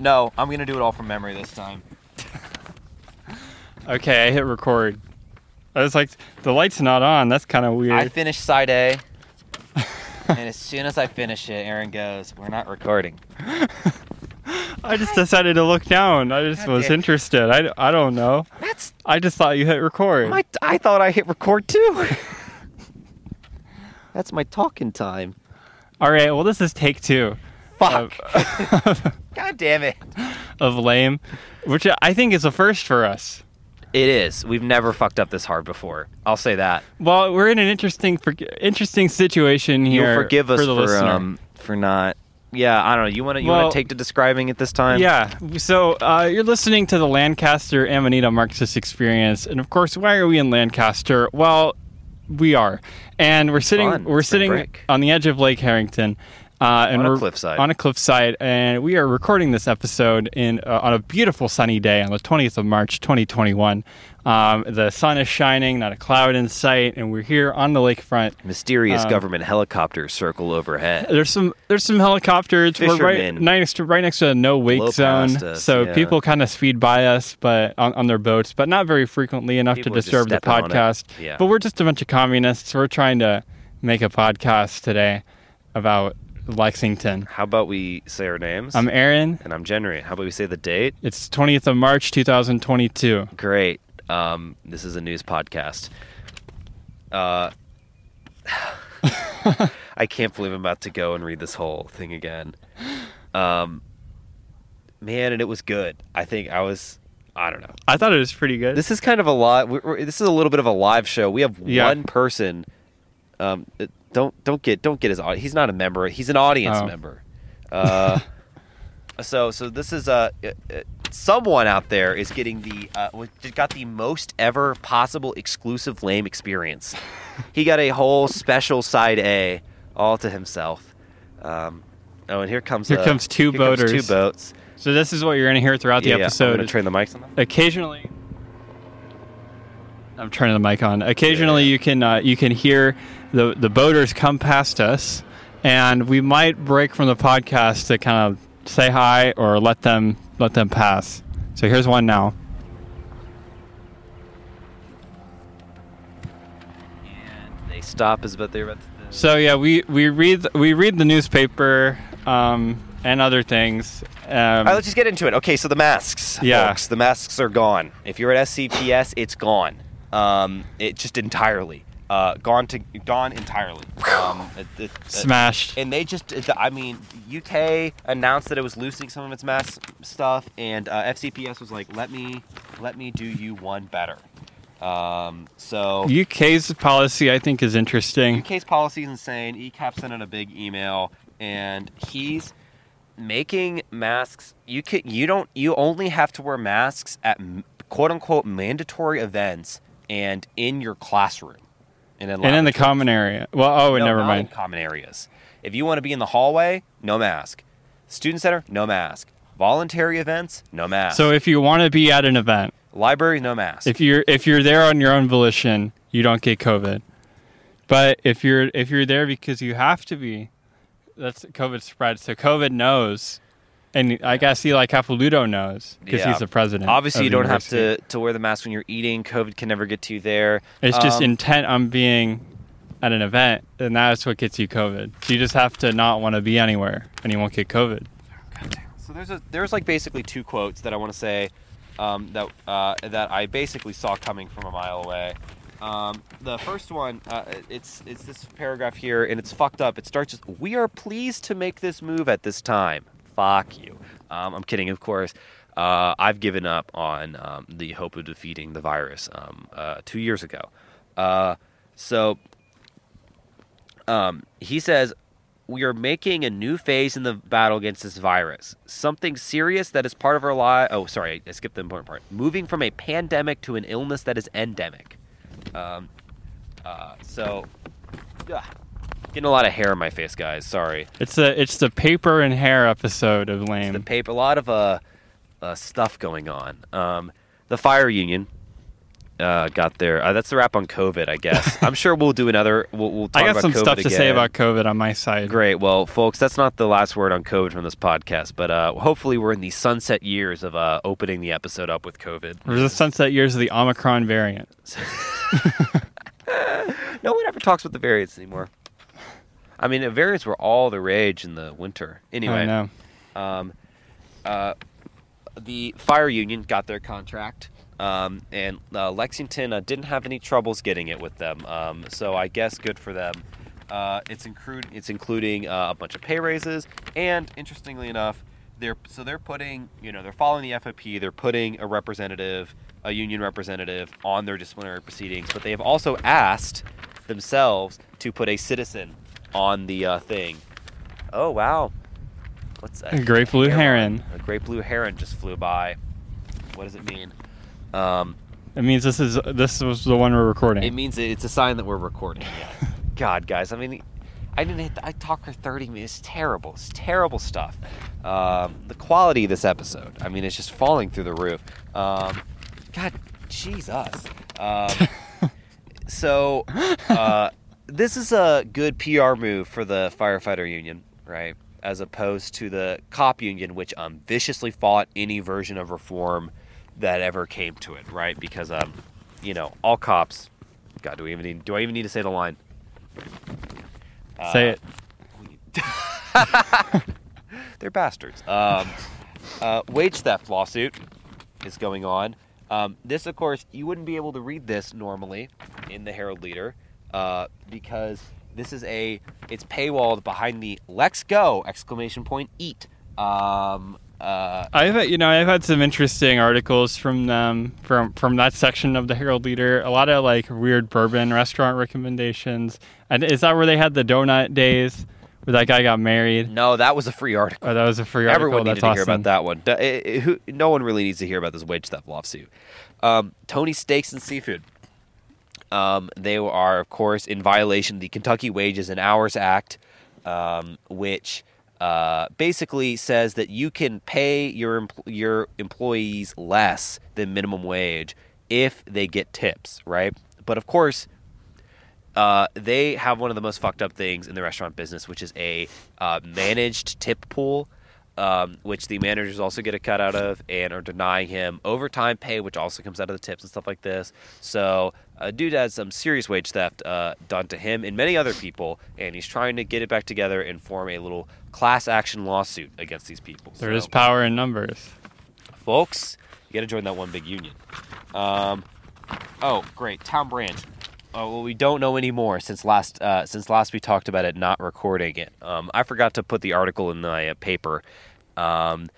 No, I'm gonna do it all from memory this time. Okay, I hit record. I was like, the light's not on. That's kind of weird. I finished side A, and as soon as I finish it, Aaron goes, "We're not recording." I just decided to look down. I just God was damn. interested. I, I don't know. That's I just thought you hit record. my. I thought I hit record too. That's my talking time. All right, well, this is take two Fuck. of, God damn it. of lame, which I think is a first for us. It is. We've never fucked up this hard before. I'll say that. Well, we're in an interesting, interesting situation here. You'll forgive us for the for, um for not. Yeah, I don't know. You want to you Well- want to take to describing it this time? Yeah. So uh, you're listening to the Lancaster Amanita Marxist Experience, and of course, why are we in Lancaster? Well, we are, and we're sitting Fun. we're Spring sitting on the edge of Lake Herrington. Uh, and On a we're cliffside. On a cliffside, and we are recording this episode in uh, on a beautiful sunny day on the 20th of March, 2021. Um, the sun is shining, not a cloud in sight, and we're here on the lakefront. Mysterious Um, government helicopters circle overhead. There's some there's some helicopters. We're right next to right next to a no wake Blow zone, us, so yeah. people kind of speed by us, but on, on their boats, but not very frequently enough People to disturb the step on it. podcast. Yeah. But we're just a bunch of communists. We're trying to make a podcast today about Lexington. How about we say our names? I'm Aaron. and I'm Jenry. How about we say the date? It's 20th of March, 2022. Great. Um, this is a news podcast. Uh, I can't believe I'm about to go and read this whole thing again. Um, man, and it was good. I think I was. I don't know. I thought it was pretty good. This is kind of a lot. We're, we're- this is a little bit of a live show. We have Yeah. one person. Um, don't don't get don't get his. au- He's not a member. He's an audience Oh. member. Uh, so so this is uh, uh, uh, someone out there is getting the uh, got the most ever possible exclusive lame experience. he got a whole special side A all to himself. Um, oh, and here comes Here uh, comes two here comes boaters. two boats. so this is what you're going to hear throughout the Yeah, yeah. I'm episode. gonna turn the mics on. them. occasionally I'm turning the mic on. Occasionally you can uh, you can hear the the boaters come past us and we might break from the podcast to kind of say hi or let them let them pass. So here's one now. And they stop as about they're about to. So yeah, we, we read we read the newspaper um, and other things. Um, All right, let's just get into it. Okay, so the masks, Yeah. folks. The masks are gone. If you're at FCPS, it's gone. Um, it just entirely uh, gone to gone entirely. Um, it- it- smashed. and they just, it- I mean, UK announced that it was loosening some of its mask stuff, and uh, FCPS was like, "Let me, let me do you one better." Um, so UK's policy I think is interesting. UK's policy is insane. ECAP sent in a big email, and he's making masks. You can you don't you only have to wear masks at quote unquote mandatory events and in your classroom, and in, And in the common area. Well, oh, No, never mind. in common areas. If you want to be in the hallway, no mask. Student center, no mask. Voluntary events, no mask. So if you want to be at an event, library, no mask. if you're if you're there on your own volition, you don't get COVID. But if you're if you're there because you have to be, that's COVID spread. So COVID knows, and I guess Eli Capilouto knows because Yeah. he's the president. Obviously, you don't have to, to wear the mask when you're eating. COVID can never get to you there. It's just Um, intent on being at an event, and that's what gets you COVID. So you just have to not want to be anywhere, and you won't get COVID. So there's a there's like basically two quotes that I want to say um, that uh, that I basically saw coming from a mile away. Um, the first one, uh, it's it's this paragraph here, and it's fucked up. It starts with, "We are pleased to make this move at this time." Fuck you. Um, I'm kidding, of course. Uh, I've given up on um, the hope of defeating the virus um, uh, two years ago. Uh, so um, he says, We are making a new phase in the battle against this virus. Something serious that is part of our life. Oh, sorry, I skipped the important part. Moving from a pandemic to an illness that is endemic. Um, uh, so, ugh, getting a lot of hair in my face, guys. Sorry. It's the it's the paper and hair episode of Lame. the paper, a lot of uh, uh, stuff going on. Um, the fire union uh, got there. Uh, that's the wrap on COVID, I guess. I'm sure we'll do another. We'll, we'll talk I got some COVID stuff to say about COVID on my side. Great. Well, folks, that's not the last word on COVID from this podcast, but uh, hopefully we're in the sunset years of uh, opening the episode up with COVID. There's the sunset years of the Omicron variant. No one ever talks about the variants anymore. I mean, variants were all the rage in the winter. Anyway, I know. um, uh, the fire union got their contract, um, and uh, Lexington uh, didn't have any troubles getting it with them. Um, so I guess good for them. Uh, it's include it's including uh, a bunch of pay raises, and interestingly enough, they're so they're putting you know they're following the FOP. They're putting a representative, a union representative, on their disciplinary proceedings, but they have also asked themselves to put a citizen on the uh, thing. Oh wow, what's that? A great blue heron. A great blue heron just flew by. What does it mean? Um, It means this is this was the one we're recording. it means it's a sign that we're recording. Yeah. God, guys, I mean, I didn't. Hit The, I talked for thirty minutes. It's terrible. It's terrible stuff. Um, the quality of this episode. I mean, it's just falling through the roof. Um, God, Jesus. Um, so, uh, this is a good PR move for the firefighter union, right? As opposed to the cop union, which um, viciously fought any version of reform that ever came to it, right? Because, um, you know, all cops. God, do we even need? Do I even need to say the line? Say Uh, it. They're bastards. Um, uh, wage theft lawsuit is going on. Um, this, of course, you wouldn't be able to read this normally in the Herald Leader uh, because this is a it's paywalled behind the "Let's go!" exclamation point eat. Um, uh, I've you know I've had some interesting articles from them from from that section of the Herald Leader. A lot of like weird bourbon restaurant recommendations. And is that where they had the donut days where that guy got married? no, that was a free article. Oh, that was a free article. Everyone needed That's to awesome. hear about that one. It- it- who- no one really needs to hear about this wage theft lawsuit. Um, Tony Steaks and Seafood. Um, they are, of course, in violation of the Kentucky Wages and Hours Act, um, which uh, basically says that you can pay your your employees less than minimum wage if they get tips, right? But of course, uh, they have one of the most fucked up things in the restaurant business, which is a uh, managed tip pool, um, which the managers also get a cut out of and are denying him overtime pay, which also comes out of the tips and stuff like this. So, a dude has some serious wage theft uh, done to him and many other people, and he's trying to get it back together and form a little class action lawsuit against these people. There So- is power in numbers. folks. You got to join that one big union. Um, oh, great, town branch. Oh, well, we don't know anymore since last uh, since last we talked about it not recording it. Um, I forgot to put the article in my uh, paper, um,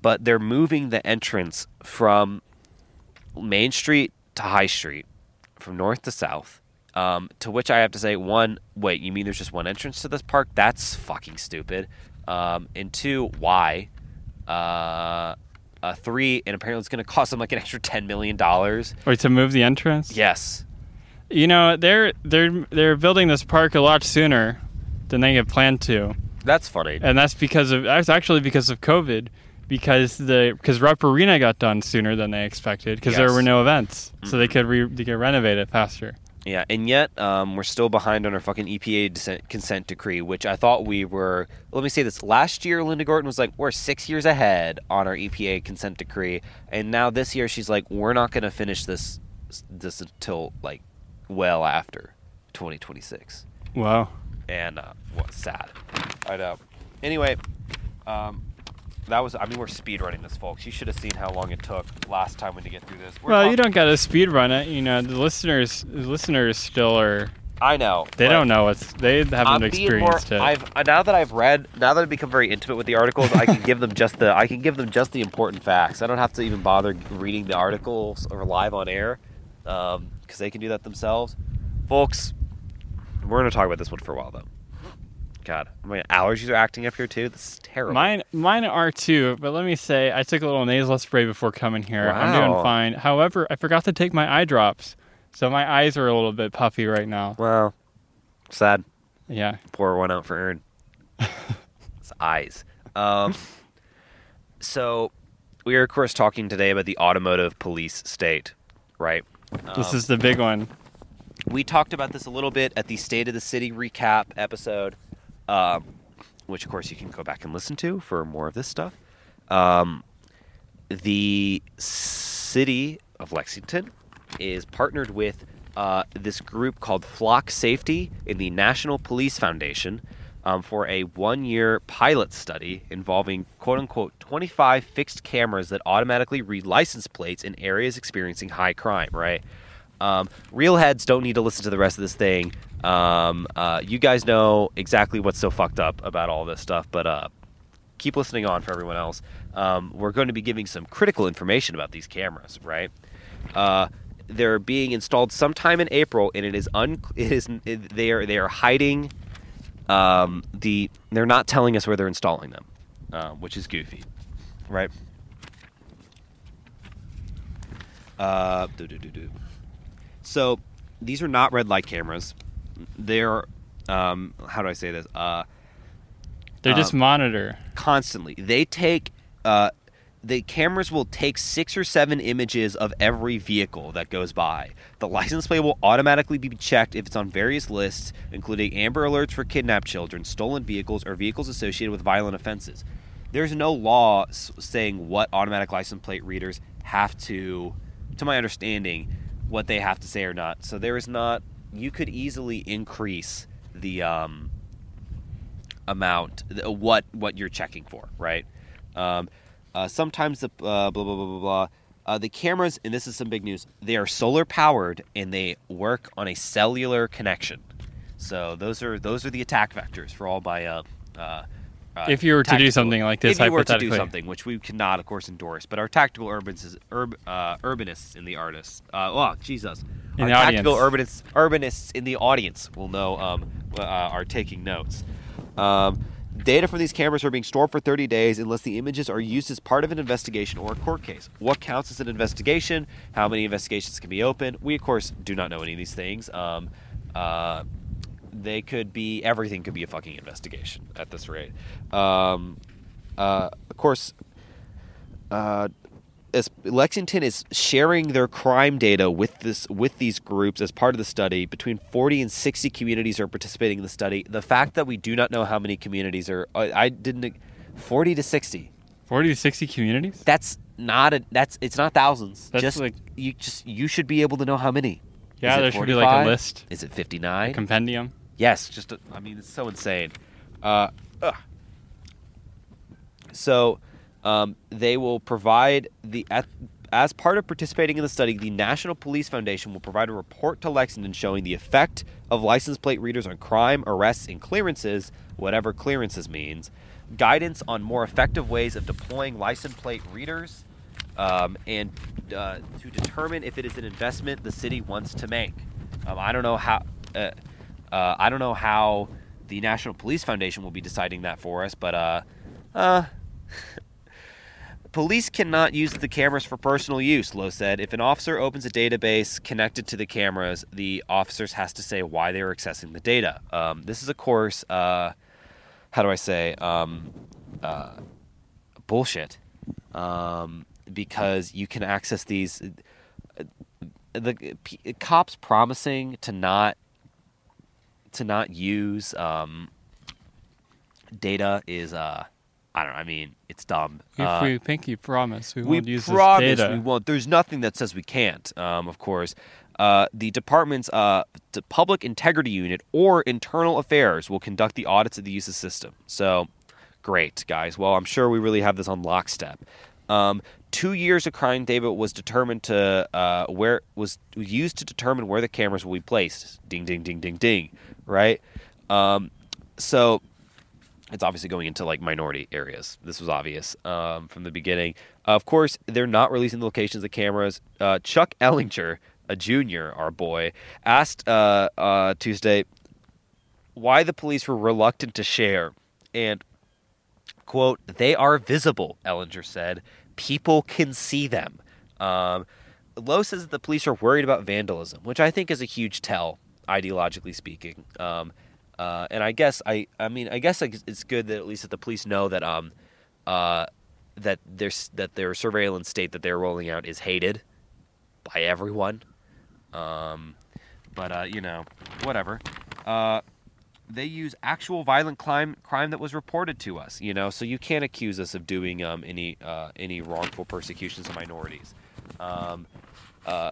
but they're moving the entrance from Main Street to High Street, from north to south. Um, to which I have to say, one, wait, you mean there's just one entrance to this park? That's fucking stupid. Um, and two, why? Uh, uh, three, and apparently it's going to cost them like an extra ten million dollars. Wait to move the entrance. Yes, You know they're they're they're building this park a lot sooner than they had planned to, that's funny. and that's because of that's actually because of COVID. Because the because Rupp Arena got done sooner than they expected because there were no events, so they could re, they could renovate it faster. Yeah, and yet um, we're still behind on our fucking EPA dissent, consent decree, which I thought we were. Let me say this: last year, Linda Gorton was like, "We're six years ahead on our EPA consent decree," and now this year, she's like, "We're not going to finish this this until like well after 2026." Wow. And uh, what sad. I know. Anyway, um, that was. I mean, we're speed running this, folks. You should have seen how long it took last time when to get through this. We're Well, you don't got to speed run it. You know the listeners the listeners still are I know. they don't know what's they haven't I'm being more. experienced it. I've uh, now that I've read, now that I've become very intimate with the articles, I can give them just the. I can give them just the important facts. I don't have to even bother reading the articles or live on air, because they can do that themselves. Folks, we're gonna talk about this one for a while though. God, my allergies are acting up here too. This is terrible. Mine, mine are too. But let me say, I took a little nasal spray before coming here. I'm doing fine. However, I forgot to take my eye drops, so my eyes are a little bit puffy right now. Well, sad. Yeah. Pour one out for Ern. His eyes. Um, so, we are, of course, talking today about the automotive police state, right? This Um, is the big one. we talked about this a little bit at the State of the City recap episode, um, which of course you can go back and listen to for more of this stuff. Um, the city of Lexington is partnered with uh, this group called Flock Safety in the National Police Foundation um, for a one year pilot study involving quote unquote 25 fixed cameras that automatically read license plates in areas experiencing high crime, right? Um, real heads don't need to listen to the rest of this thing. Um, uh, you guys know exactly what's so fucked up about all this stuff, but uh, keep listening on for everyone else. Um, we're going to be giving some critical information about these cameras, right? Uh, they're being installed sometime in April, and it is un. It is they are they are hiding. Um, the they're not telling us where they're installing them, uh, which is goofy, right? Uh. So these are not red light cameras. They're um, how do I say this? Uh, They're just um, monitor. constantly. They take uh, the cameras will take six or seven images of every vehicle that goes by. The license plate will automatically be checked if it's on various lists, including Amber Alerts for kidnapped children, stolen vehicles, or vehicles associated with violent offenses. There's no law saying what automatic license plate readers have to, to my understanding, what they have to say or not. So there is not. You could easily increase the um, amount th- what what you're checking for right? Um, uh, sometimes the uh, blah blah blah blah blah uh, the cameras and this is some big news they are solar powered and they work on a cellular connection. So those are those are the attack vectors for all my uh, If you were to do something like this, if you were to do something which we cannot of course endorse but our tactical urbanists urb, uh, urbanists in the artists uh, oh jesus In our the tactical audience. urbanists urbanists in the audience will know um, uh, are taking notes um, data from these cameras are being stored for 30 days unless the images are used as part of an investigation or a court case. What counts as an investigation? How many investigations can be open? We, of course, do not know any of these things. Um, uh, they could be everything could be a fucking investigation at this rate. Um, uh, of course, uh, as Lexington is sharing their crime data with this with these groups as part of the study. Between 40 and 60 communities are participating in the study. The fact that we do not know how many communities are I, I didn't 40 to 60. 40 to 60 communities? That's not a that's it's not thousands. That's just like- you just you should be able to know how many. Yeah, there should be like a list, Is it a 59? compendium. Yes, just a, I mean it's so insane. Uh. So um, they will provide the as part of participating in the study, the National Police Foundation will provide a report to Lexington showing the effect of license plate readers on crime, arrests, and clearances, whatever clearances means, guidance on more effective ways of deploying license plate readers, um, and uh, to determine if it is an investment the city wants to make. Um, I don't know how. Uh, uh, I don't know how the National Police Foundation will be deciding that for us, but uh, uh, police cannot use the cameras for personal use. Lowe said, if an officer opens a database connected to the cameras, the officers has to say why they are accessing the data. Um, this is, of course, uh, how do I say, um, uh, bullshit, um, because you can access these. uh, The cops promising to not to not use um, data is uh I don't know. I mean, it's dumb. If Uh, we pinky promise, we, we won't use promise this data. we won't. There's nothing that says we can't. Um, of course, uh, the department's uh, the public integrity unit or internal affairs will conduct the audits of the use of system. So, great guys. Well, I'm sure we really have this on lockstep. Um, two years of crime data was determined to uh, where was used to determine where the cameras will be placed. Ding, ding, ding, ding, ding. Right. Um, so it's obviously going into like minority areas. This was obvious um, from the beginning. of course, they're not releasing the locations of the cameras. Uh, Chuck Ellinger, a junior, our boy, asked uh, uh, Tuesday why the police were reluctant to share. And, quote, they are visible, Ellinger said. People can see them. Um, Lowe says that the police are worried about vandalism, which I think is a huge tell, ideologically speaking. Um, uh, and I guess I, I mean, I guess it's good that at least that the police know that, um, uh, that their that their surveillance state that they're rolling out is hated by everyone. Um, but uh, you know, whatever. They use actual violent crime crime that was reported to us. You know, so you can't accuse us of doing um, any uh, any wrongful persecutions of minorities. Um, uh,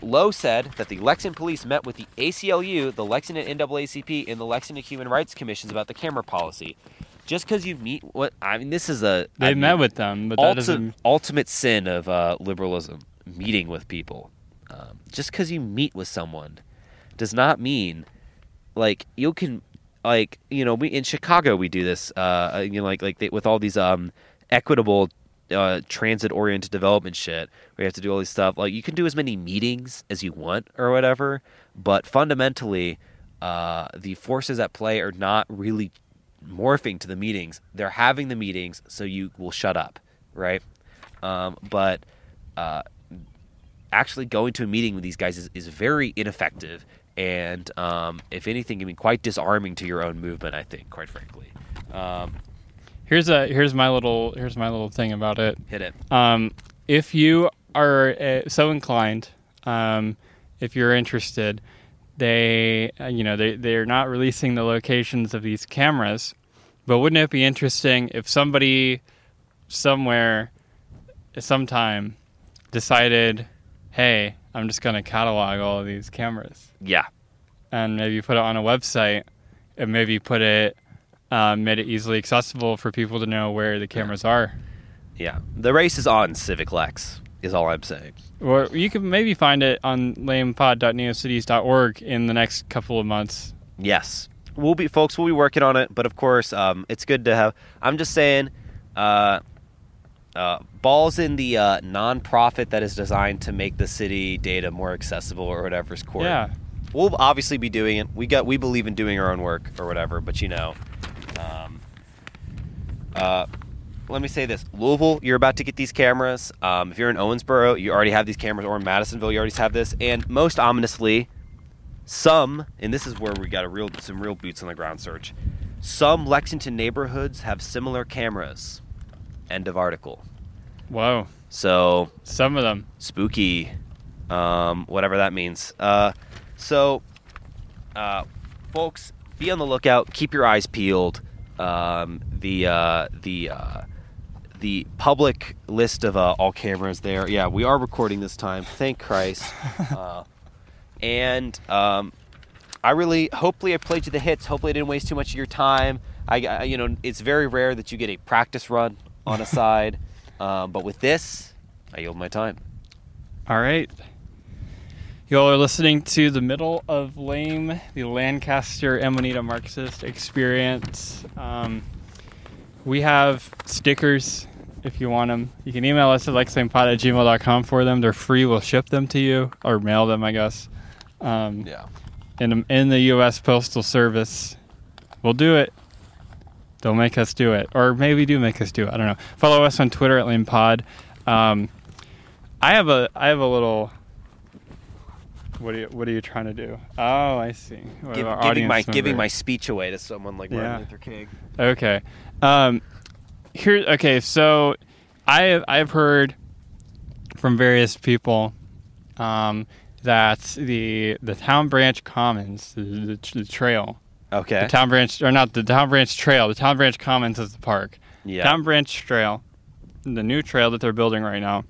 Lowe said that the Lexington police met with the ACLU, the Lexington NAACP, and the Lexington Human Rights Commissions about the camera policy. Just because you meet what I mean, this is a They I met mean, with them, but that ulti- doesn't. ultimate sin of uh, liberalism meeting with people um, just because you meet with someone does not mean like you can like you know we in chicago we do this uh you know like like they, with all these um equitable uh transit oriented development shit we have to do all these stuff like you can do as many meetings as you want or whatever but fundamentally uh the forces at play are not really morphing to the meetings. They're having the meetings so you will shut up right? Um but uh actually going to a meeting with these guys is, is very ineffective and um, if anything can be quite disarming to your own movement i think quite frankly um, Here's a here's my little here's my little thing about it. hit it Um, if you are uh, so inclined, um, if you're interested, they uh, you know they they're not releasing the locations of these cameras, but wouldn't it be interesting if somebody somewhere sometime decided, hey, I'm just going to catalog all of these cameras. Yeah. And maybe put it on a website and maybe put it uh, made it easily accessible for people to know where the cameras are. yeah. The race is on CivicLex is all i'm saying. Or you can maybe find it on lamepod.neocities.org in the next couple of months. yes. We'll be folks we'll be working on it but of course um, it's good to have i'm just saying uh, uh, balls in the uh, non-profit that is designed to make the city data more accessible or whatever's court Yeah. we'll obviously be doing it. We got we believe in doing our own work or whatever, but you know, um, uh, let me say this: Louisville, you're about to get these cameras. Um, if you're in Owensboro, you already have these cameras, or in Madisonville, you already have this. And most ominously, some, and this is where we got a real some real boots on the ground search. Some Lexington neighborhoods have similar cameras. End of article. Whoa. So Some of them. spooky, um, whatever that means. Uh, so, uh, folks, be on the lookout. Keep your eyes peeled. Um, the uh, the uh, the public list of uh, all cameras there. Yeah, we are recording this time. Thank Christ. uh, and um, I really, hopefully, I played you the hits. Hopefully, I didn't waste too much of your time. I, I you know, it's very rare that you get a practice run on a side, um, but with this, I yield my time. All right. You all are listening to the middle of Lame, the Lancaster Amanita Marxist experience. Um, we have stickers if you want them. You can email us at lexlamepod at gmail.com for them. They're free. We'll ship them to you or mail them, I guess. Um, Yeah. in, in the U.S. Postal Service. We'll do it. They'll make us do it, or maybe do make us do it. I don't know. Follow us on Twitter at LamePod. Um, I have a I have a little. What are you What are you trying to do? Oh, I see. Give- giving my giving my speech away to someone like Yeah. Martin Luther King. Okay. Um, here. Okay. So, I have I've heard from various people um, that the the town branch commons, the, the, the trail, Okay. the town branch or not the town branch trail, the town branch commons is the park. yeah. Town branch trail, the new trail that they're building right now.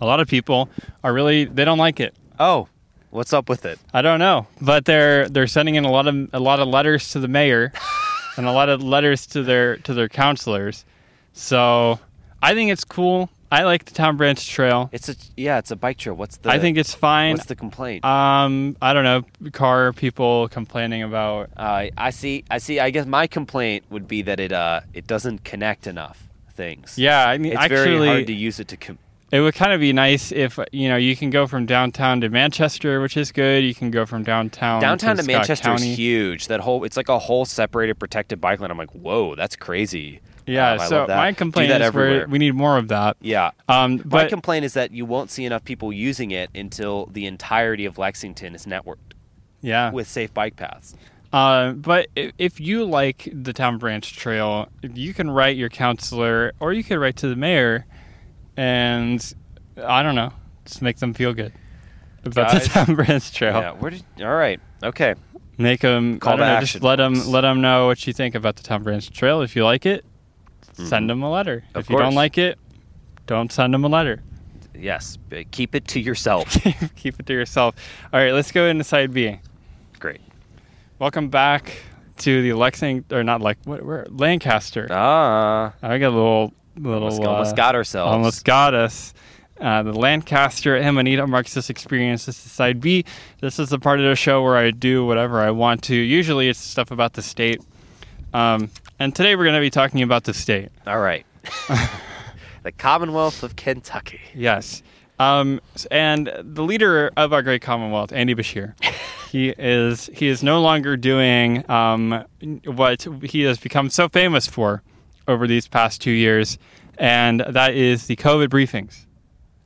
A lot of people are really they don't like it. oh, what's up with it? I don't know, but they're they're sending in a lot of a lot of letters to the mayor and a lot of letters to their to their counselors. So I think it's cool. I like the town branch trail. It's a yeah, it's a bike trail. What's the I think it's fine. what's the complaint? Um, I don't know, car people complaining about. Uh, I see. I see. I guess my complaint would be that it uh it doesn't connect enough things. Yeah, I mean, It's actually, very hard to use it to. Com- it would kind of be nice if you know you can go from downtown to Manchester, which is good. You can go from downtown Downtown to, to Manchester County. is huge. That whole it's like a whole separated protected bike lane. I'm like, whoa, that's crazy. Yeah, Um, so my complaint is everywhere. we need more of that. Yeah. Um, My complaint is that you won't see enough people using it until the entirety of Lexington is networked yeah, with safe bike paths. Uh, but if you like the town branch trail, you can write your counselor, or you could write to the mayor, and I don't know, just make them feel good. about Guys. the Temperance Trail. Yeah. Where did? All right. Okay. Make them Call I don't to know, action, Just let them let them know what you think about the town branch Trail. If you like it, send Mhm. them a letter. Of if you don't like it, don't send them a letter. Yes. but Keep it to yourself. Keep it to yourself. All right, let's go into side B. Great. Welcome back to the Lexington or not like what where Lancaster. Ah. I got a little little Almost, uh, almost got ourselves. almost got us. Uh, the Lancaster Amanita Marxist Experience. This is side B. This is the part of the show where I do whatever I want to. Usually it's stuff about the state. Um, and today we're going to be talking about the state. All right. the Commonwealth of Kentucky. Yes. Um, and the leader of our great Commonwealth, Andy Beshear, he is he is no longer doing um, what he has become so famous for over these past two years, and that is the COVID briefings.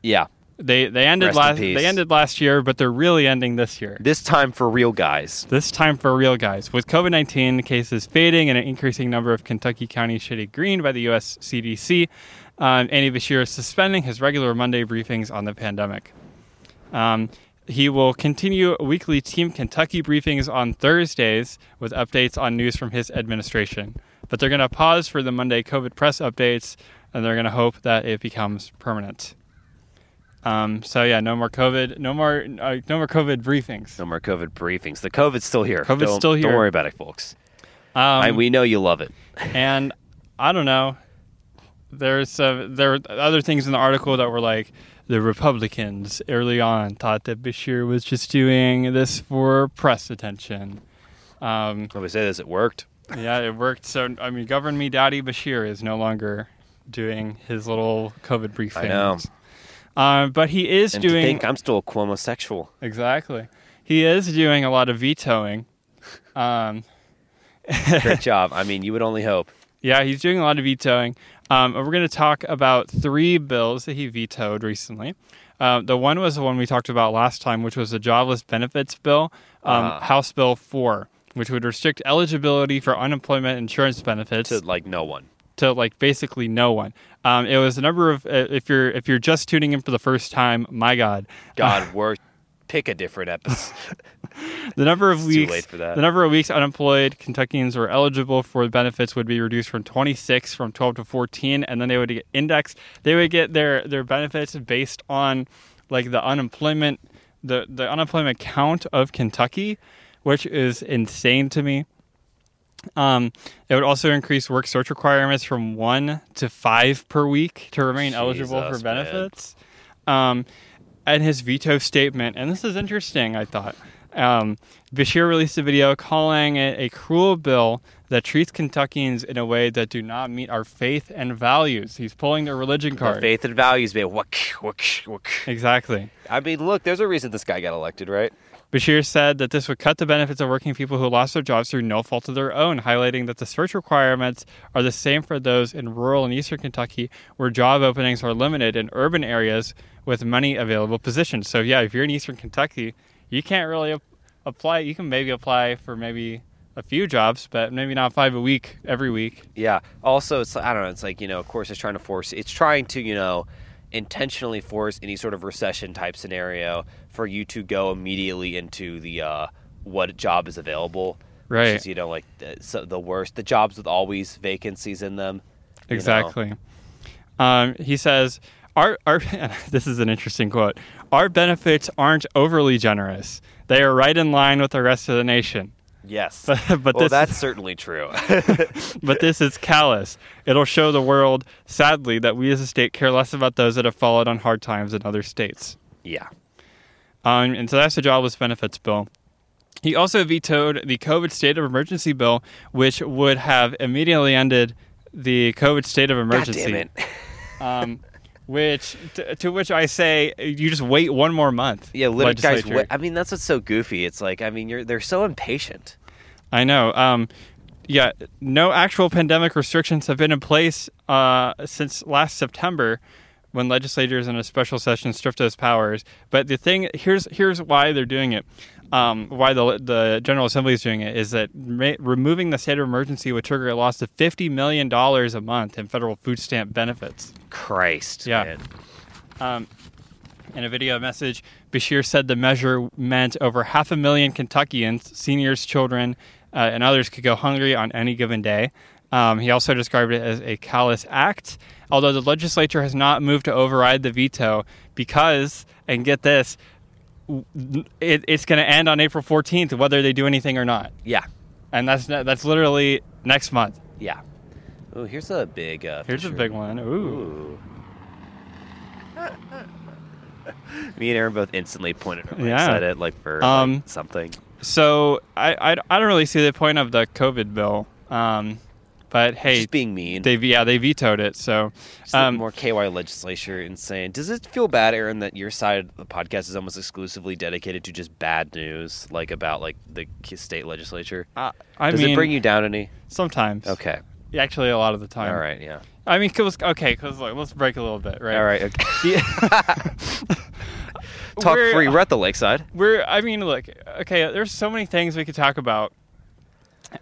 Yeah. They they ended Rest last they ended last year, but they're really ending this year. This time for real guys. This time for real, guys. With COVID 19 cases fading and an increasing number of Kentucky counties shaded green by the U.S. CDC, um, Andy Beshear is suspending his regular Monday briefings on the pandemic. Um, he will continue weekly Team Kentucky briefings on Thursdays with updates on news from his administration. But they're going to pause for the Monday COVID press updates, and they're going to hope that it becomes permanent. Um, so yeah, no more COVID, no more, uh, no more COVID briefings. No more COVID briefings. The COVID's still here. COVID's Don't- still here. Don't worry about it, folks. Um, I, we know you love it. and I don't know. There's uh, there were other things in the article that were like the Republicans early on thought that Beshear was just doing this for press attention. Um, Let me say this. It worked. yeah, it worked. So I mean, Govern Me Daddy Beshear is no longer doing his little COVID briefings. I know. Um, but he is And doing think I'm still a cuomosexual. exactly. He is doing a lot of vetoing. Um, Great job. I mean, you would only hope. Yeah, he's doing a lot of vetoing. Um, and we're going to talk about three bills that he vetoed recently. Um, the one was the one we talked about last time, which was the jobless benefits bill, um, Ah. House Bill 4, which would restrict eligibility for unemployment insurance benefits To like no one. to like basically no one. Um, it was a number of uh, if you're if you're just tuning in for the first time, my God, God, work. Pick a different episode. the number of weeks late for that. the number of weeks unemployed Kentuckians were eligible for benefits would be reduced from 26 from 12 to 14 and then they would get indexed they would get their their benefits based on like the unemployment the the unemployment count of Kentucky which is insane to me um, it would also increase work search requirements from one to five per week to remain eligible for benefits. Um, and his veto statement, and this is interesting, I thought. Um, Beshear released a video calling it a cruel bill that treats Kentuckians in a way that do not meet our faith and values. He's pulling their religion card. faith and values, man. Exactly. I mean, look, there's a reason this guy got elected, right? Beshear said that this would cut the benefits of working people who lost their jobs through no fault of their own, highlighting that the search requirements are the same for those in rural and eastern Kentucky, where job openings are limited in urban areas with many available positions. So, yeah, if you're in eastern Kentucky, you can't really ap- apply. You can maybe apply for maybe a few jobs, but maybe not five a week every week. Yeah. Also, it's I don't know. It's like you know, of course, it's trying to force. It's trying to you know, intentionally force any sort of recession type scenario for you to go immediately into the uh, what job is available. which Right. is, you know, like the, so the worst. The jobs with always vacancies in them. Exactly. Um, he says, "Our our this is an interesting quote. Our benefits aren't overly generous. They are right in line with the rest of the nation. Yes. But, but well, this that's certainly true. but this is callous. It'll show the world, sadly, that we as a state care less about those that have followed on hard times in other states. yeah. Um, and so that's the jobless benefits bill. He also vetoed the COVID state of emergency bill, which would have immediately ended the COVID state of God emergency. damn it. um, which to, to which I say you just wait one more month. Yeah, literally, guys. legislature. I mean, that's what's so goofy. It's like, I mean, you're they're so impatient. I know. Um, yeah, no actual pandemic restrictions have been in place uh, since last September, when legislators in a special session stripped those powers. But the thing here's here's why they're doing it. Um, why the the General Assembly is doing it is that ma- removing the state of emergency would trigger a loss of fifty million dollars a month in federal food stamp benefits. Christ. Yeah. Um, In a video message, Beshear said the measure meant over half a million Kentuckians, seniors, children, uh, and others could go hungry on any given day. Um, he also described it as a callous act, although the legislature has not moved to override the veto because, and get this, it, it's going to end on April 14th, whether they do anything or not. Yeah, And that's that's literally next month. yeah. Oh, here's a big. Uh, Here's a big one. Ooh. Ooh. Me and Aaron both instantly pointed our Yeah. yeah. at it, like for Um, like, something. So I, I, I don't really see the point of the COVID bill. Um, but hey, Just being mean. they yeah they vetoed it. So um, more KY legislature insane. Does it feel bad, Aaron, that your side of the podcast is almost exclusively dedicated to just bad news, like about like the state legislature? I, I Does mean it bring you down any? sometimes. Okay. Actually, a lot of the time. All right. Yeah. I mean, cause, okay, because like, let's break a little bit, right? All right. Okay. Talk We're- free. We're at the lakeside. we're i mean look okay there's so many things we could talk about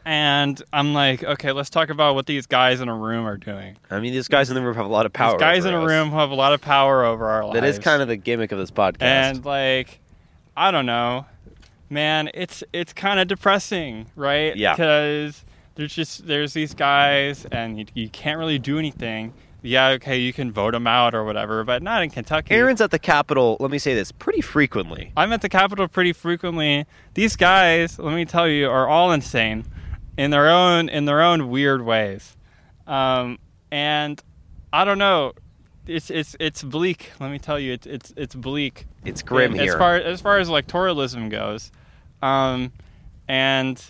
and i'm like okay let's talk about what these guys in a room are doing I mean, these guys in the room have a lot of power. these guys in a us. room have a lot of power over our lives That is kind of the gimmick of this podcast. and like i don't know man it's it's kind of depressing right Yeah. because there's just there's these guys and you, you can't really do anything yeah okay you can vote them out or whatever but not in kentucky Aaron's at the Capitol. Let me say this pretty frequently. I'm at the Capitol pretty frequently. These guys, let me tell you, are all insane in their own in their own weird ways. Um, and I don't know. It's it's it's bleak. Let me tell you, it's it's it's bleak. It's grim as here. far as far as electoralism goes. Um, and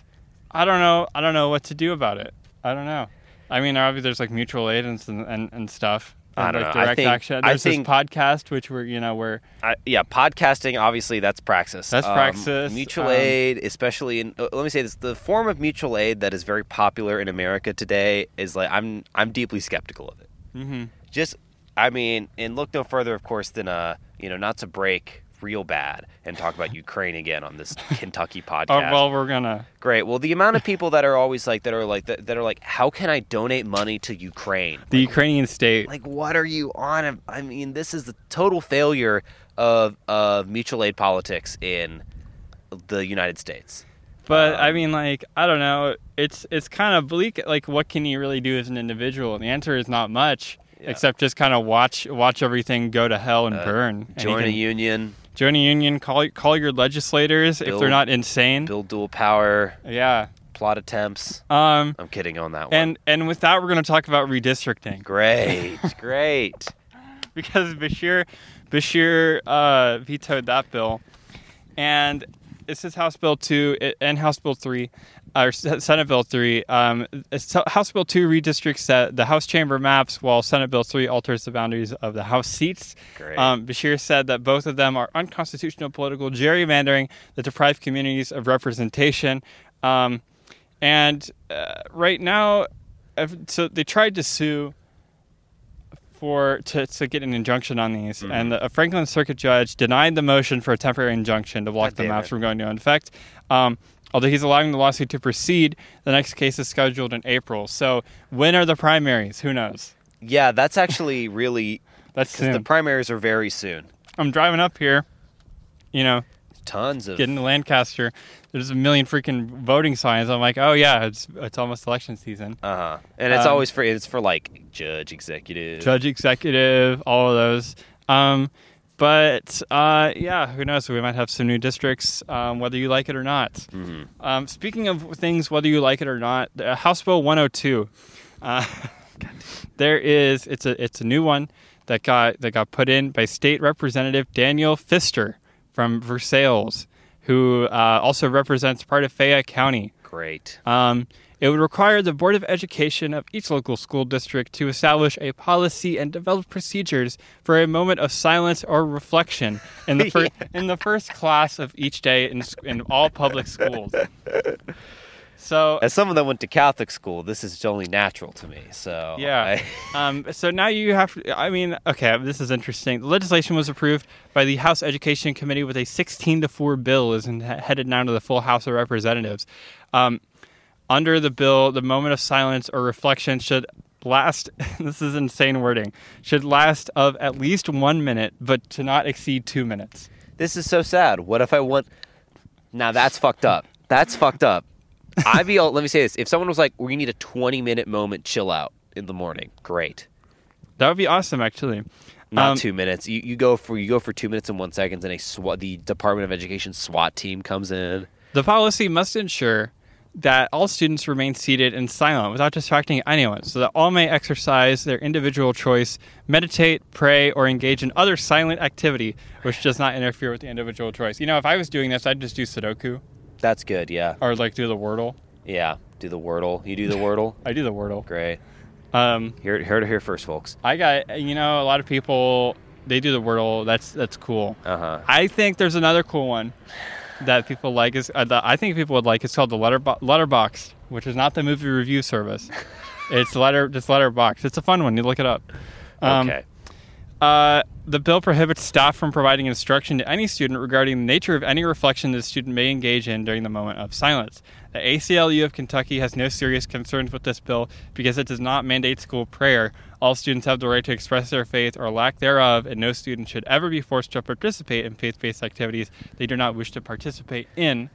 I don't know. I don't know what to do about it. I don't know. I mean, obviously, there's like mutual aid and, and, and stuff. I don't like know. I think- action. I think- this podcast which we're you know we're I, yeah, podcasting obviously that's praxis. That's Um, praxis, Mutual um, aid, especially in uh, let me say this: the form of mutual aid that is very popular in America today is like I'm I'm deeply skeptical of it. Mm-hmm. Just I mean, and look no further, of course, than uh you know not to break real bad and talk about Ukraine again on this Kentucky Oh podcast. well, we're gonna. Great. Well, the amount of people that are always like that are like that, that are like, how can I donate money to Ukraine? The Ukrainian state. like what are you on i mean this is the total failure of of mutual aid politics in the united states But I Um, mean, like, I don't know. It's it's kind of bleak. Like, what can you really do as an individual? And the answer is not much, Yeah. except just kind of watch watch everything go to hell and Uh, burn. Join a union join a union. Call call your legislators if they're not insane. build dual power Yeah. plot attempts Um. i'm kidding on that one And and with that, we're going to talk about redistricting great great because Beshear Beshear uh, vetoed that bill, and this is House Bill two and House Bill three, or Senate Bill three. Um, House Bill two redistricts the, House chamber maps, while Senate Bill three alters the boundaries of the House seats. Great. Um, Beshear said that both of them are unconstitutional political gerrymandering that deprive communities of representation. Um, and uh, right now, so they tried to sue for to, to get an injunction on these, Mm-hmm. and the, a Franklin Circuit judge denied the motion for a temporary injunction to block God the maps it. from going into effect. Um, although he's allowing the lawsuit to proceed, the next case is scheduled in April. So when are the primaries? Who knows? yeah that's actually really That's because the primaries are very soon I'm driving up here, you know, tons of getting to Lancaster. There's a million freaking voting signs. I'm like, oh yeah, it's it's almost election season. uh-huh and it's Um, always for it's for like judge executive Judge executive, all of those. Um, but uh, yeah, who knows? We might have some new districts, um, whether you like it or not. Mhm. Um, speaking of things, whether you like it or not, the House Bill 102. Uh, there is it's a it's a new one that got that got put in by State Representative Daniel Fister from Versailles, who uh, also represents part of Fayette County. Great Um, it would require the Board of Education of each local school district to establish a policy and develop procedures for a moment of silence or reflection in the, fir- in the first class of each day in, in all public schools. So, as someone that went to catholic school this is only natural to me so yeah. I- Um, so now you have to, I mean, okay, this is interesting. The legislation was approved by the House Education Committee with a 16 to 4 bill is headed now to the full House of Representatives. Um, under the bill, the moment of silence or reflection should last. this is insane wording. Should last of at least one minute, but to not exceed two minutes. This is so sad. What if I want? Now that's fucked up. That's fucked up. I'd be. all- Let me say this: if someone was like, "We need a 20 minute moment, chill out in the morning," great. That would be awesome, actually. Not Um, two minutes. You, you go for you go for two minutes and one seconds, and a SWAT, the Department of Education SWAT team comes in. The policy must ensure that all students remain seated and silent without distracting anyone, so that all may exercise their individual choice, meditate, pray, or engage in other silent activity which does not interfere with the individual choice. You know, if I was doing this, I'd just do Sudoku That's good. Yeah, or like do the Wordle. yeah. Do the Wordle. You do the Wordle. I do the Wordle. Great. Um, Here, here to hear first, folks. I got you know a lot of people they do the Wordle. That's that's cool. Uh huh. I think there's another cool one that people like is uh, that I think people would like. It's called the Letter Letterbox, which is not the movie review service. it's letter just Letterbox. It's a fun one. You look it up. Um, okay. Uh, the bill prohibits staff from providing instruction to any student regarding the nature of any reflection the student may engage in during the moment of silence. The ACLU of Kentucky has no serious concerns with this bill because it does not mandate school prayer. All students have the right to express their faith or lack thereof, and no student should ever be forced to participate in faith based activities they do not wish to participate in.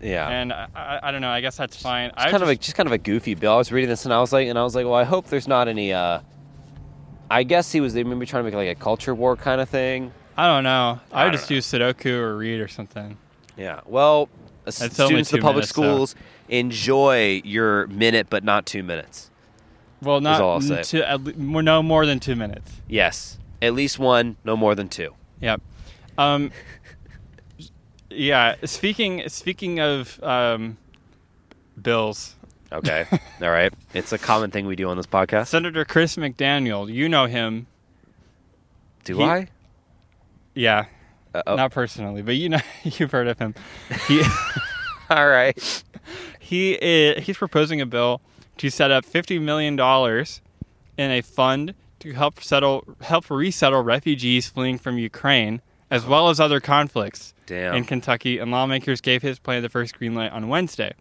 Yeah. And I, I, I don't know, I guess that's fine. It's I kind of a just- just kind of a goofy bill. I was reading this and I was like, and I was like, well, I hope there's not any. uh I guess he was maybe trying to make like a culture war kind of thing. I don't know. I, I don't just do Sudoku or read or something. Yeah. Well, uh, only students of the public minutes, though. schools enjoy your minute, but not two minutes. Well, not all I'll say. to, at le- more- no more than two minutes. Yes, at least one, no more than two. Yep. Um, yeah. Speaking speaking of um, bills, Okay. All right. It's a common thing we do on this podcast. Senator Chris McDaniel, you know him. Do he- I? Yeah, Uh, oh, not personally, but you know you've heard of him. He all right. he is, he's proposing a bill to set up fifty million dollars in a fund to help settle help resettle refugees fleeing from Ukraine as well as other conflicts. Damn. in Kentucky, and lawmakers gave his plan the first green light on Wednesday.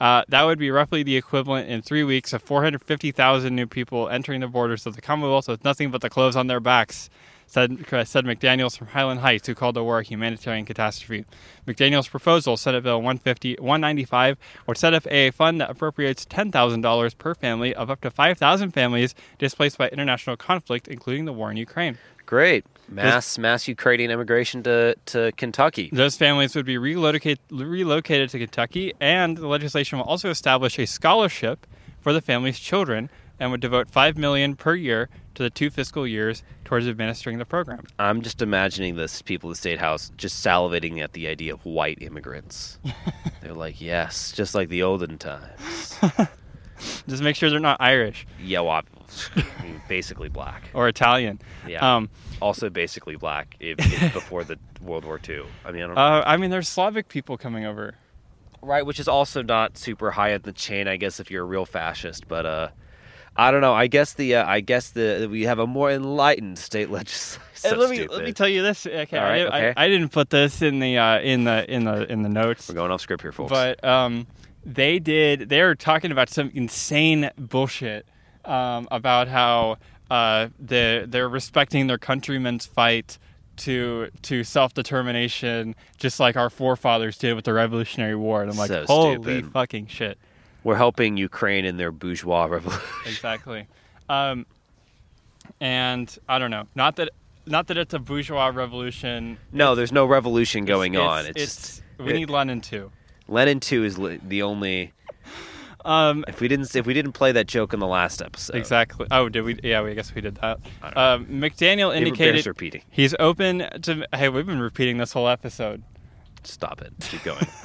Uh, that would be roughly the equivalent in three weeks of 450,000 new people entering the borders of the Commonwealth with nothing but the clothes on their backs, said, said McDaniels from Highland Heights, who called the war a humanitarian catastrophe. McDaniels' proposal, Senate Bill 150, 195, would set up a fund that appropriates $10,000 per family of up to 5,000 families displaced by international conflict, including the war in Ukraine. Great. Mass mass Ukrainian immigration to, to Kentucky. Those families would be relocated, relocated to Kentucky, and the legislation will also establish a scholarship for the family's children and would devote five million per year to the two fiscal years towards administering the program. I'm just imagining this people at the state house just salivating at the idea of white immigrants. They're like, yes, just like the olden times. Just make sure they're not Irish yeah, well, I mean, basically black. or Italian. Yeah. Um, also basically black if, if before the World War II. I mean, I don't uh, I mean, there's Slavic people coming over. right, which is also not super high in the chain, I guess, if you're a real fascist. But uh, I don't know. I guess the uh, I guess the we have a more enlightened state legislature. Uh, let me let me tell you this. Okay, right, I, okay. I, I didn't put this in the uh, in the in the in the notes. We're going off script here, folks. But um, they did. They were talking about some insane bullshit um, about how uh, they they're respecting their countrymen's fight to to self determination, just like our forefathers did with the Revolutionary War. And I'm like, So holy stupid. fucking shit! We're helping Ukraine in their bourgeois revolution. Exactly. um, and I don't know. Not that not that it's a bourgeois revolution. no, there's no revolution going It's- on. It's, it's just we it- need Lenin too. Lenin two is li- the only. Um, If we didn't if we didn't play that joke in the last episode, Exactly. Oh, did we? Yeah, we I guess we did that. Um, McDaniel indicated repeating. he's open to. Hey, we've been repeating this whole episode. Stop it. Keep going.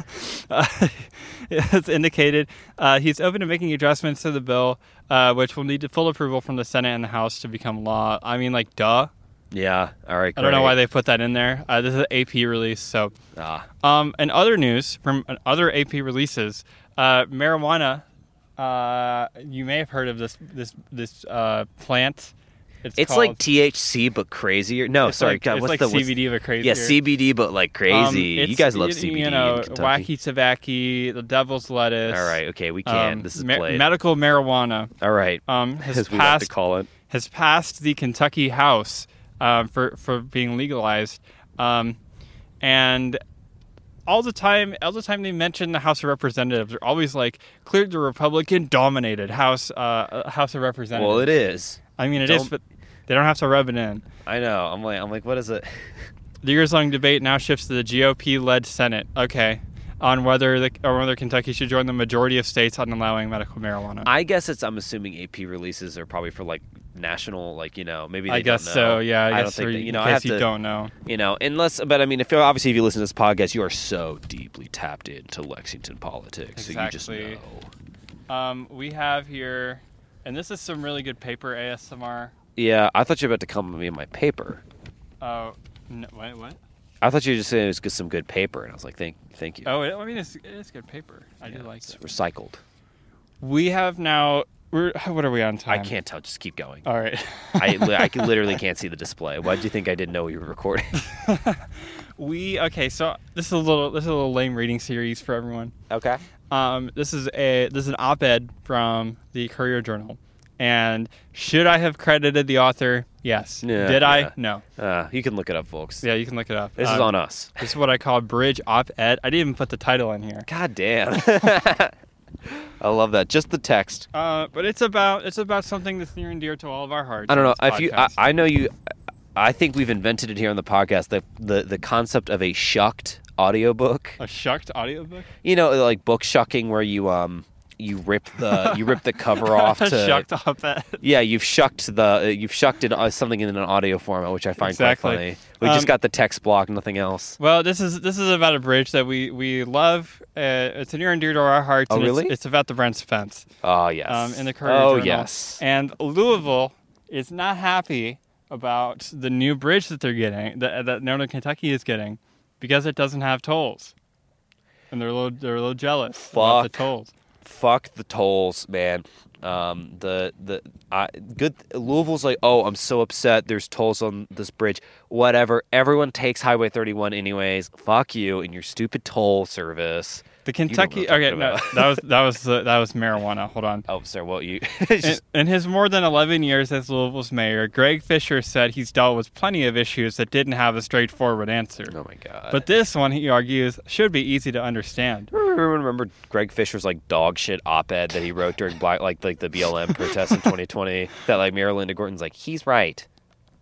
Uh, it's indicated uh, he's open to making adjustments to the bill, uh, which will need full approval from the Senate and the House to become law. I mean, like, duh. Yeah. All right. I don't know why they put that in there. Uh, this is an AP release, so. Ah, Um, and other news from uh, other AP releases, uh, marijuana. Uh, you may have heard of this this this uh, plant It's, It's like THC but crazier. No, it's sorry. like, God, it's what's like the what's- CBD but crazy. Yeah, CBD but like crazy. you guys love CBD You know, wacky tobacco, the devil's lettuce. All right, okay, we can't. um, this is played. medical marijuana. All right, Um, has as we like to passed call it. has passed the Kentucky House um, for for being legalized, um, and all the time, all the time they mention the House of Representatives, they're always like, "Cleared the Republican-dominated House uh, House of Representatives." Well, it is. I mean, it is, don't- but they don't have to rub it in. I know. I'm like, I'm like, what is it? The years-long debate now shifts to the GOP-led Senate. Okay. On whether the, or whether Kentucky should join the majority of states on allowing medical marijuana. I guess it's. I'm assuming AP releases are probably for like national, like you know, maybe. They I guess so. Yeah, I, I guess don't think that, you know. I have you to, don't know. you know, unless. But I mean, if you're obviously if you listen to this podcast, you are so deeply tapped into Lexington politics, so you just know. Um, we have here, and this is some really good paper ASMR. Yeah, I thought you were about to come with me in my paper. Oh, no, wait, what? I thought you were just saying it was some good paper, and I was like, thank, thank you. Oh, it, I mean, it's, it is good paper. I do Yeah, like it's it. recycled. We have now. We're what are we on time? I can't tell. Just keep going. All right. I, I literally can't see the display. Why do you think I didn't know we were recording? we okay. So this is a little this is a little lame reading series for everyone. okay. Um, this is a this is an op-ed from the Courier Journal, and should I have credited the author? Yes. Yeah, Did yeah. I? No. Uh, you can look it up, folks. Yeah, you can look it up. This is Um, on us. This is what I call bridge op-ed. I didn't even put the title in here. God damn. I love that. Just the text. Uh, but it's about it's about something that's near and dear to all of our hearts. I don't know if you. I. I know you. I think we've invented it here on the podcast. The the the concept of a shucked audiobook. a shucked audiobook. You know, like book shucking, where you um you rip the you rip the cover off to. shucked op-ed. Yeah, you've shucked the you've shucked it uh, something in an audio format, which I find Exactly. quite funny. We Um, just got the text block, nothing else. Well, this is this is about a bridge that we we love. Uh, it's near and dear to our hearts. Oh, and it's- really? It's, about the Brent Spence. Oh yes. um, in the Courier oh Journal. yes. And Louisville is not happy about the new bridge that they're getting, that, that Northern Kentucky is getting, because it doesn't have tolls. And they're a little, they're a little jealous about the tolls. Fuck the tolls, man. Um, the the I, good Louisville's like, oh, I'm so upset. There's tolls on this bridge. Whatever. Everyone takes Highway 31 anyways. Fuck you and your stupid toll service. The Kentucky. I'm Okay, no, that was that was uh, that was marijuana. Hold on. Oh, sir. Well, you. In, in his more than 11 years as Louisville's mayor, Greg Fisher said he's dealt with plenty of issues that didn't have a straightforward answer. oh my god. But this one, he argues, should be easy to understand. Remember Greg Fisher's like dog shit op-ed that he wrote during black like like the BLM protests in 2020 that like Linda Gorton's like he's right.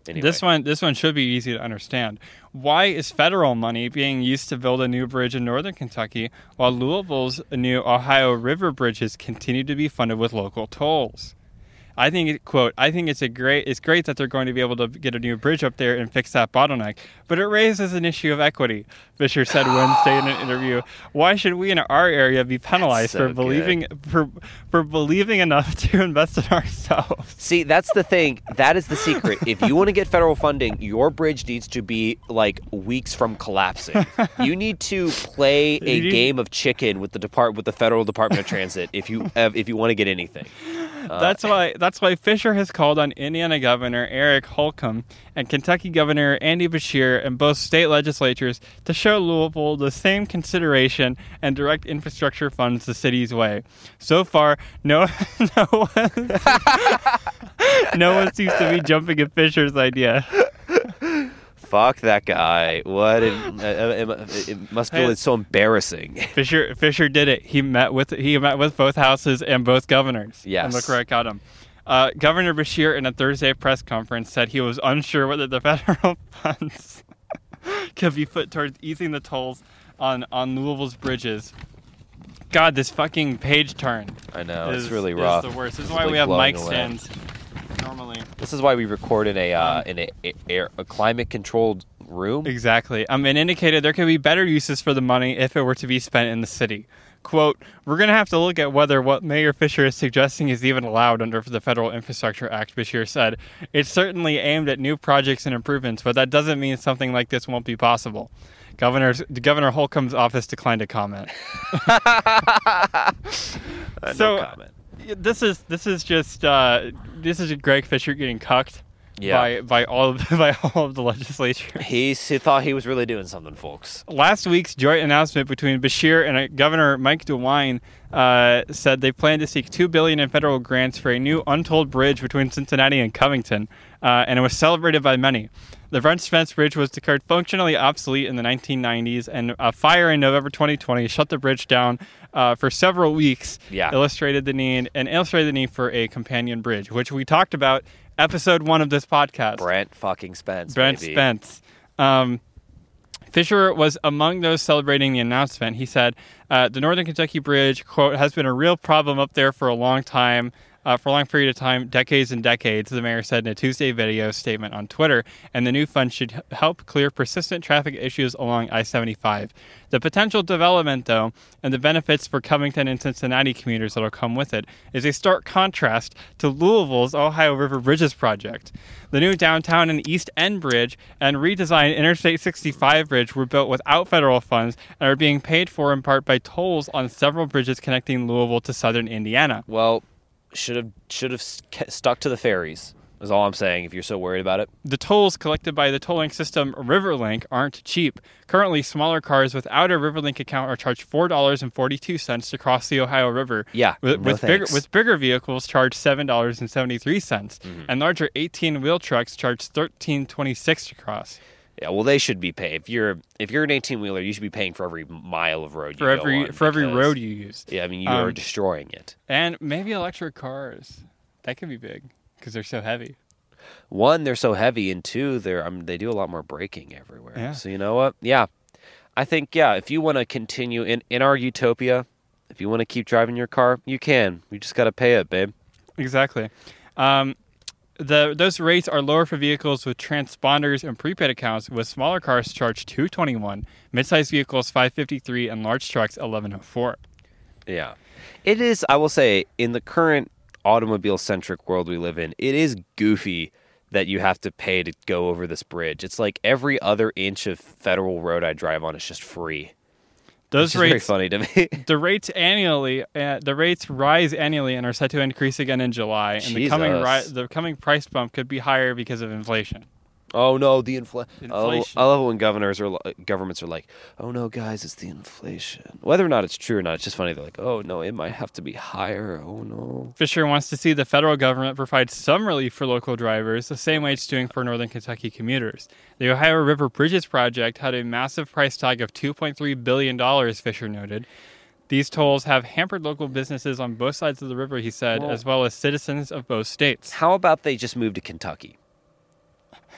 Anyway. This one, this one should be easy to understand. Why is federal money being used to build a new bridge in northern Kentucky, while Louisville's new Ohio River bridges continue to be funded with local tolls? I think, it, quote, I think it's a great, it's great that they're going to be able to get a new bridge up there and fix that bottleneck, but it raises an issue of equity. Fisher said Wednesday in an interview. Why should we in our area be penalized so for good. believing for for believing enough to invest in ourselves? See, that's the thing. That is the secret. If you want to get federal funding, your bridge needs to be like weeks from collapsing. You need to play a need- game of chicken with the depart with the federal Department of Transit if you have, if you want to get anything. Uh, That's why that's why Fisher has called on Indiana Governor Eric Holcomb and Kentucky Governor Andy Beshear and both state legislatures to show Louisville the same consideration and direct infrastructure funds the city's way. So far, no no one no one seems to be jumping at Fisher's idea. Fuck that guy. What? Uh, uh, it, it, it- it must feel it's so embarrassing. Fisher Fisher did it. He met with he met with both houses and both governors. Yes. And look where I got him. Uh, Governor Beshear in a Thursday press conference said he was unsure whether the federal funds could be put towards easing the tolls on on Louisville's bridges. God, this fucking page turn I know is, it's really rough. is the worst. This is why like we have mic away. stands normally. This is why we record in a uh, Um, in a, a, air, a climate controlled room. Exactly. Um, and indicated there could be better uses for the money if it were to be spent in the city. Quote, we're going to have to look at whether what Mayor Fisher is suggesting is even allowed under the Federal Infrastructure Act, Beshear said. It's certainly aimed at new projects and improvements, but that doesn't mean something like this won't be possible. Governor's, Governor Holcomb's office declined to comment. Uh, so- no comment. This is this is just uh, this is Greg Fisher getting cucked Yeah. by by all of by all of the legislature. He, he thought he was really doing something, folks. Last week's joint announcement between Beshear and uh, Governor Mike DeWine uh, said they plan to seek two billion in federal grants for a new untold bridge between Cincinnati and Covington, uh, and it was celebrated by many. The Brent Spence Bridge was declared functionally obsolete in the 1990s, and a fire in November 2020 shut the bridge down uh, for several weeks. Yeah. illustrated the need and illustrated the need for a companion bridge, which we talked about episode one of this podcast. Brent fucking Spence. Brent baby. Spence. Um, Fisher was among those celebrating the announcement. He said, uh, "The Northern Kentucky Bridge quote has been a real problem up there for a long time." Uh, for a long period of time, decades and decades, the mayor said in a Tuesday video statement on Twitter, and the new fund should help clear persistent traffic issues along I 75. The potential development, though, and the benefits for Covington and Cincinnati commuters that will come with it is a stark contrast to Louisville's Ohio River Bridges project. The new downtown and East End Bridge and redesigned Interstate 65 Bridge were built without federal funds and are being paid for in part by tolls on several bridges connecting Louisville to southern Indiana. Well, should have should have stuck to the ferries. Is all I'm saying. If you're so worried about it. The tolls collected by the tolling system RiverLink aren't cheap. Currently, smaller cars without a RiverLink account are charged four dollars and forty-two cents to cross the Ohio River. Yeah, with, no with bigger with bigger vehicles charged seven dollars and seventy-three cents, Mm-hmm. and larger eighteen-wheel trucks charge thirteen twenty-six to cross. Yeah, well, they should be paying. If you're if you're an 18 wheeler, you should be paying for every mile of road For every for every road you use, Yeah, I mean you are Um, destroying it. and maybe electric cars. That could be big because they're so heavy. One, they're so heavy, and two, they're I mean, they do a lot more braking everywhere. Yeah. So you know what? Yeah, I think yeah. If you want to continue in in our utopia, if you want to keep driving your car, you can. You just got to pay it, babe. Exactly. Um, the those rates are lower for vehicles with transponders and prepaid accounts, with smaller cars charged two twenty one, midsize vehicles five fifty three, and large trucks eleven oh four. Yeah. It is, I will say, in the current automobile centric world we live in, it is goofy that you have to pay to go over this bridge. It's like every other inch of federal road I drive on is just free. Those Which is very rates, funny to me. the rates annually, uh, the rates rise annually and are set to increase again in July. And the coming ri- the coming price bump could be higher because of inflation. Oh no, the infl- Oh, Inflation. I love it when governors or governments are like, "Oh no, guys, it's the inflation." Whether or not it's true or not, it's just funny. They're like, "Oh no, it might have to be higher." Oh no. Fisher wants to see the federal government provide some relief for local drivers, the same way it's doing for Northern Kentucky commuters. The Ohio River Bridges Project had a massive price tag of $2.3 billion, Fisher noted. These tolls have hampered local businesses on both sides of the river, he said, Well- as well as citizens of both states. How about they just move to Kentucky?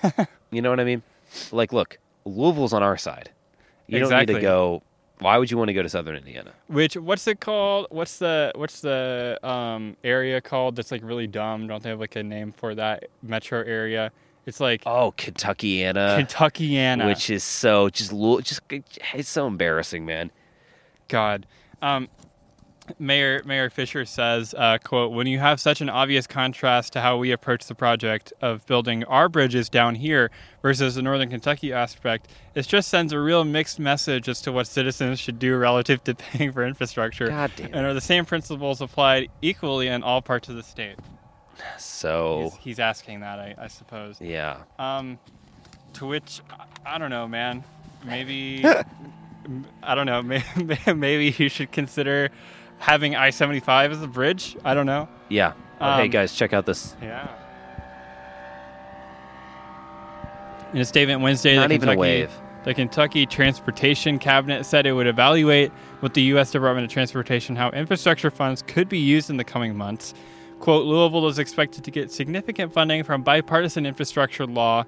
you know what I mean? Like, look, Louisville's on our side. You don't need to go. Why would you want to go to Southern Indiana? Which what's it called? What's the what's the um, area called that's like really dumb? Don't they have like a name for that metro area? It's like Oh, Kentuckiana, Kentuckiana. which is so just just it's so embarrassing, man. God. Um, Mayor Mayor Fisher says, uh, "quote When you have such an obvious contrast to how we approach the project of building our bridges down here versus the Northern Kentucky aspect, it just sends a real mixed message as to what citizens should do relative to paying for infrastructure, God damn and are the same principles applied equally in all parts of the state?" So He's, he's asking that, I, I suppose. yeah, Um, to which I- I don't know, man. Maybe I don't know. Maybe, maybe you should consider having I seventy five as a bridge. I don't know. yeah. Oh, hey Um, guys, check out this. Yeah. In a statement Wednesday, Not the even a Kentucky, wave. the Kentucky Transportation Cabinet said it would evaluate with the U.S. Department of Transportation how infrastructure funds could be used in the coming months. Quote, Louisville is expected to get significant funding from bipartisan infrastructure law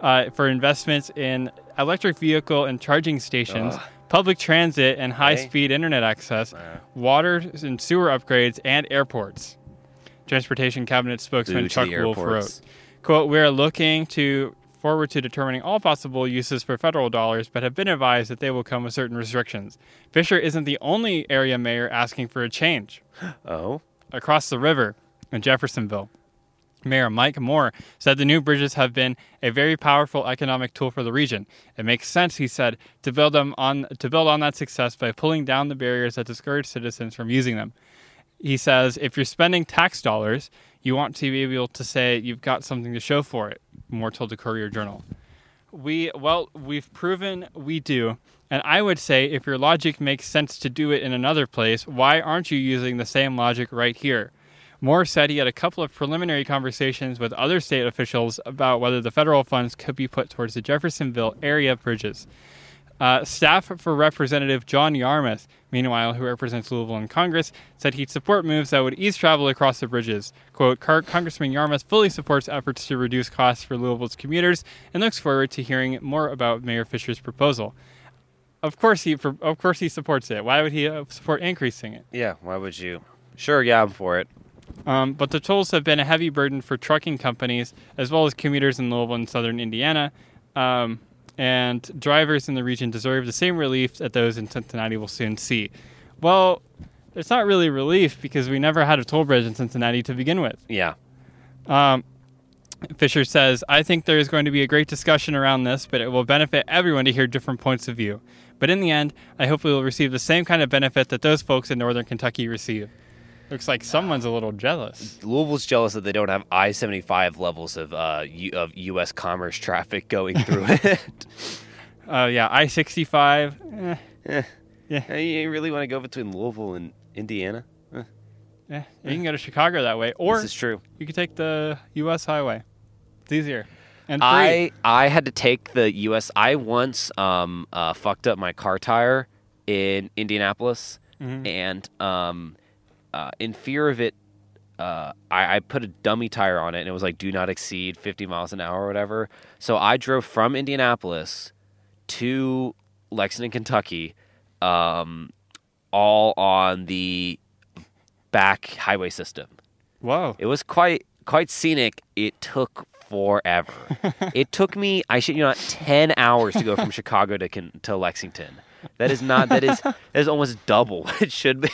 uh, for investments in electric vehicle and charging stations, Ugh. Public transit and high speed internet access, water and sewer upgrades, and airports. Transportation Cabinet spokesman Boo to Chuck the Wolfe wrote. airports. Quote, we are looking to forward to determining all possible uses for federal dollars, but have been advised that they will come with certain restrictions. Fisher isn't the only area mayor asking for a change. Oh, Across the river in Jeffersonville, Mayor Mike Moore said the new bridges have been a very powerful economic tool for the region. It makes sense, he said, to build them on to build on that success by pulling down the barriers that discourage citizens from using them. He says if you're spending tax dollars, you want to be able to say you've got something to show for it. Moore told the Courier Journal. We well, we've proven we do. And I would say if your logic makes sense to do it in another place, why aren't you using the same logic right here? Moore said he had a couple of preliminary conversations with other state officials about whether the federal funds could be put towards the Jeffersonville area bridges. Uh, staff for Representative John Yarmuth, meanwhile, who represents Louisville in Congress, said he'd support moves that would ease travel across the bridges. Quote, Congressman Yarmuth fully supports efforts to reduce costs for Louisville's commuters and looks forward to hearing more about Mayor Fisher's proposal. Of course, he of course he supports it. Why would he uh, support increasing it? Yeah, why would you? Sure, yeah, I'm for it. Um, but the tolls have been a heavy burden for trucking companies as well as commuters in Louisville and southern Indiana. Um, and drivers in the region deserve the same relief that those in Cincinnati will soon see. Well, it's not really relief because we never had a toll bridge in Cincinnati to begin with. Yeah. Um, Fisher says, I think there is going to be a great discussion around this, but it will benefit everyone to hear different points of view. But in the end, I hope we will receive the same kind of benefit that those folks in northern Kentucky receive. Looks like someone's a little jealous. Louisville's jealous that they don't have I seventy five levels of uh, U- of U.S. commerce traffic going through it. Uh, yeah, I sixty five. Eh, Eh. Yeah. You really want to go between Louisville and Indiana? Eh, eh, you can go to Chicago that way, or this is true. you could take the U.S. highway. It's easier and free. I I had to take the U.S. I once um uh, fucked up my car tire in Indianapolis, Mhm. and um uh, in fear of it. Uh, I, I put a dummy tire on it, and it was like "do not exceed 50 miles an hour" or whatever. So I drove from Indianapolis to Lexington, Kentucky, um, all on the back highway system. Wow. It was quite quite scenic. It took forever. it took me, I should you know, not, ten hours to go from Chicago to to Lexington. That is not. That is that is almost double what it should be.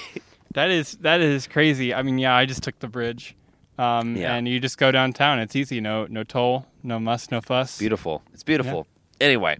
That is that is crazy. I mean, yeah, I just took the bridge, um, Yeah. and you just go downtown. It's easy. No no toll, no muss, no fuss. Beautiful. It's beautiful. Anyway,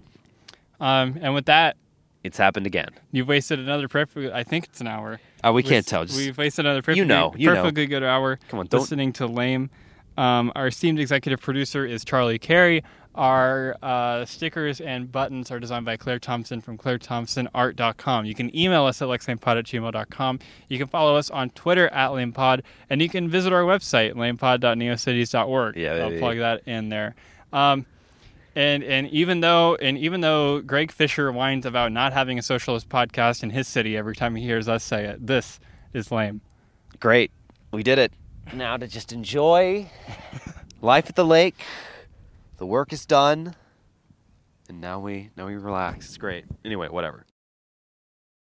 Um, and with that, it's happened again. you've wasted another perfect. I think it's an hour. Uh, we We've- can't tell. Just, We've wasted another perfectly, know, you know. perfectly good hour Come on, don't- listening to Lame. Um, our esteemed executive producer is Charlie Carey. Our uh, stickers and buttons are designed by Claire Thompson from clairethompsonart.com. You can email us at lexlamepod at gmail.com. You can follow us on Twitter at lamepod, and you can visit our website, lamepod.neocities.org. Yeah, I'll baby. plug that in there. Um, and and even though and even though Greg Fisher whines about not having a socialist podcast in his city every time he hears us say it, this is lame. great. We did it. Now to just enjoy life at the lake. The work is done, and now we now we relax. It's great. Anyway, whatever.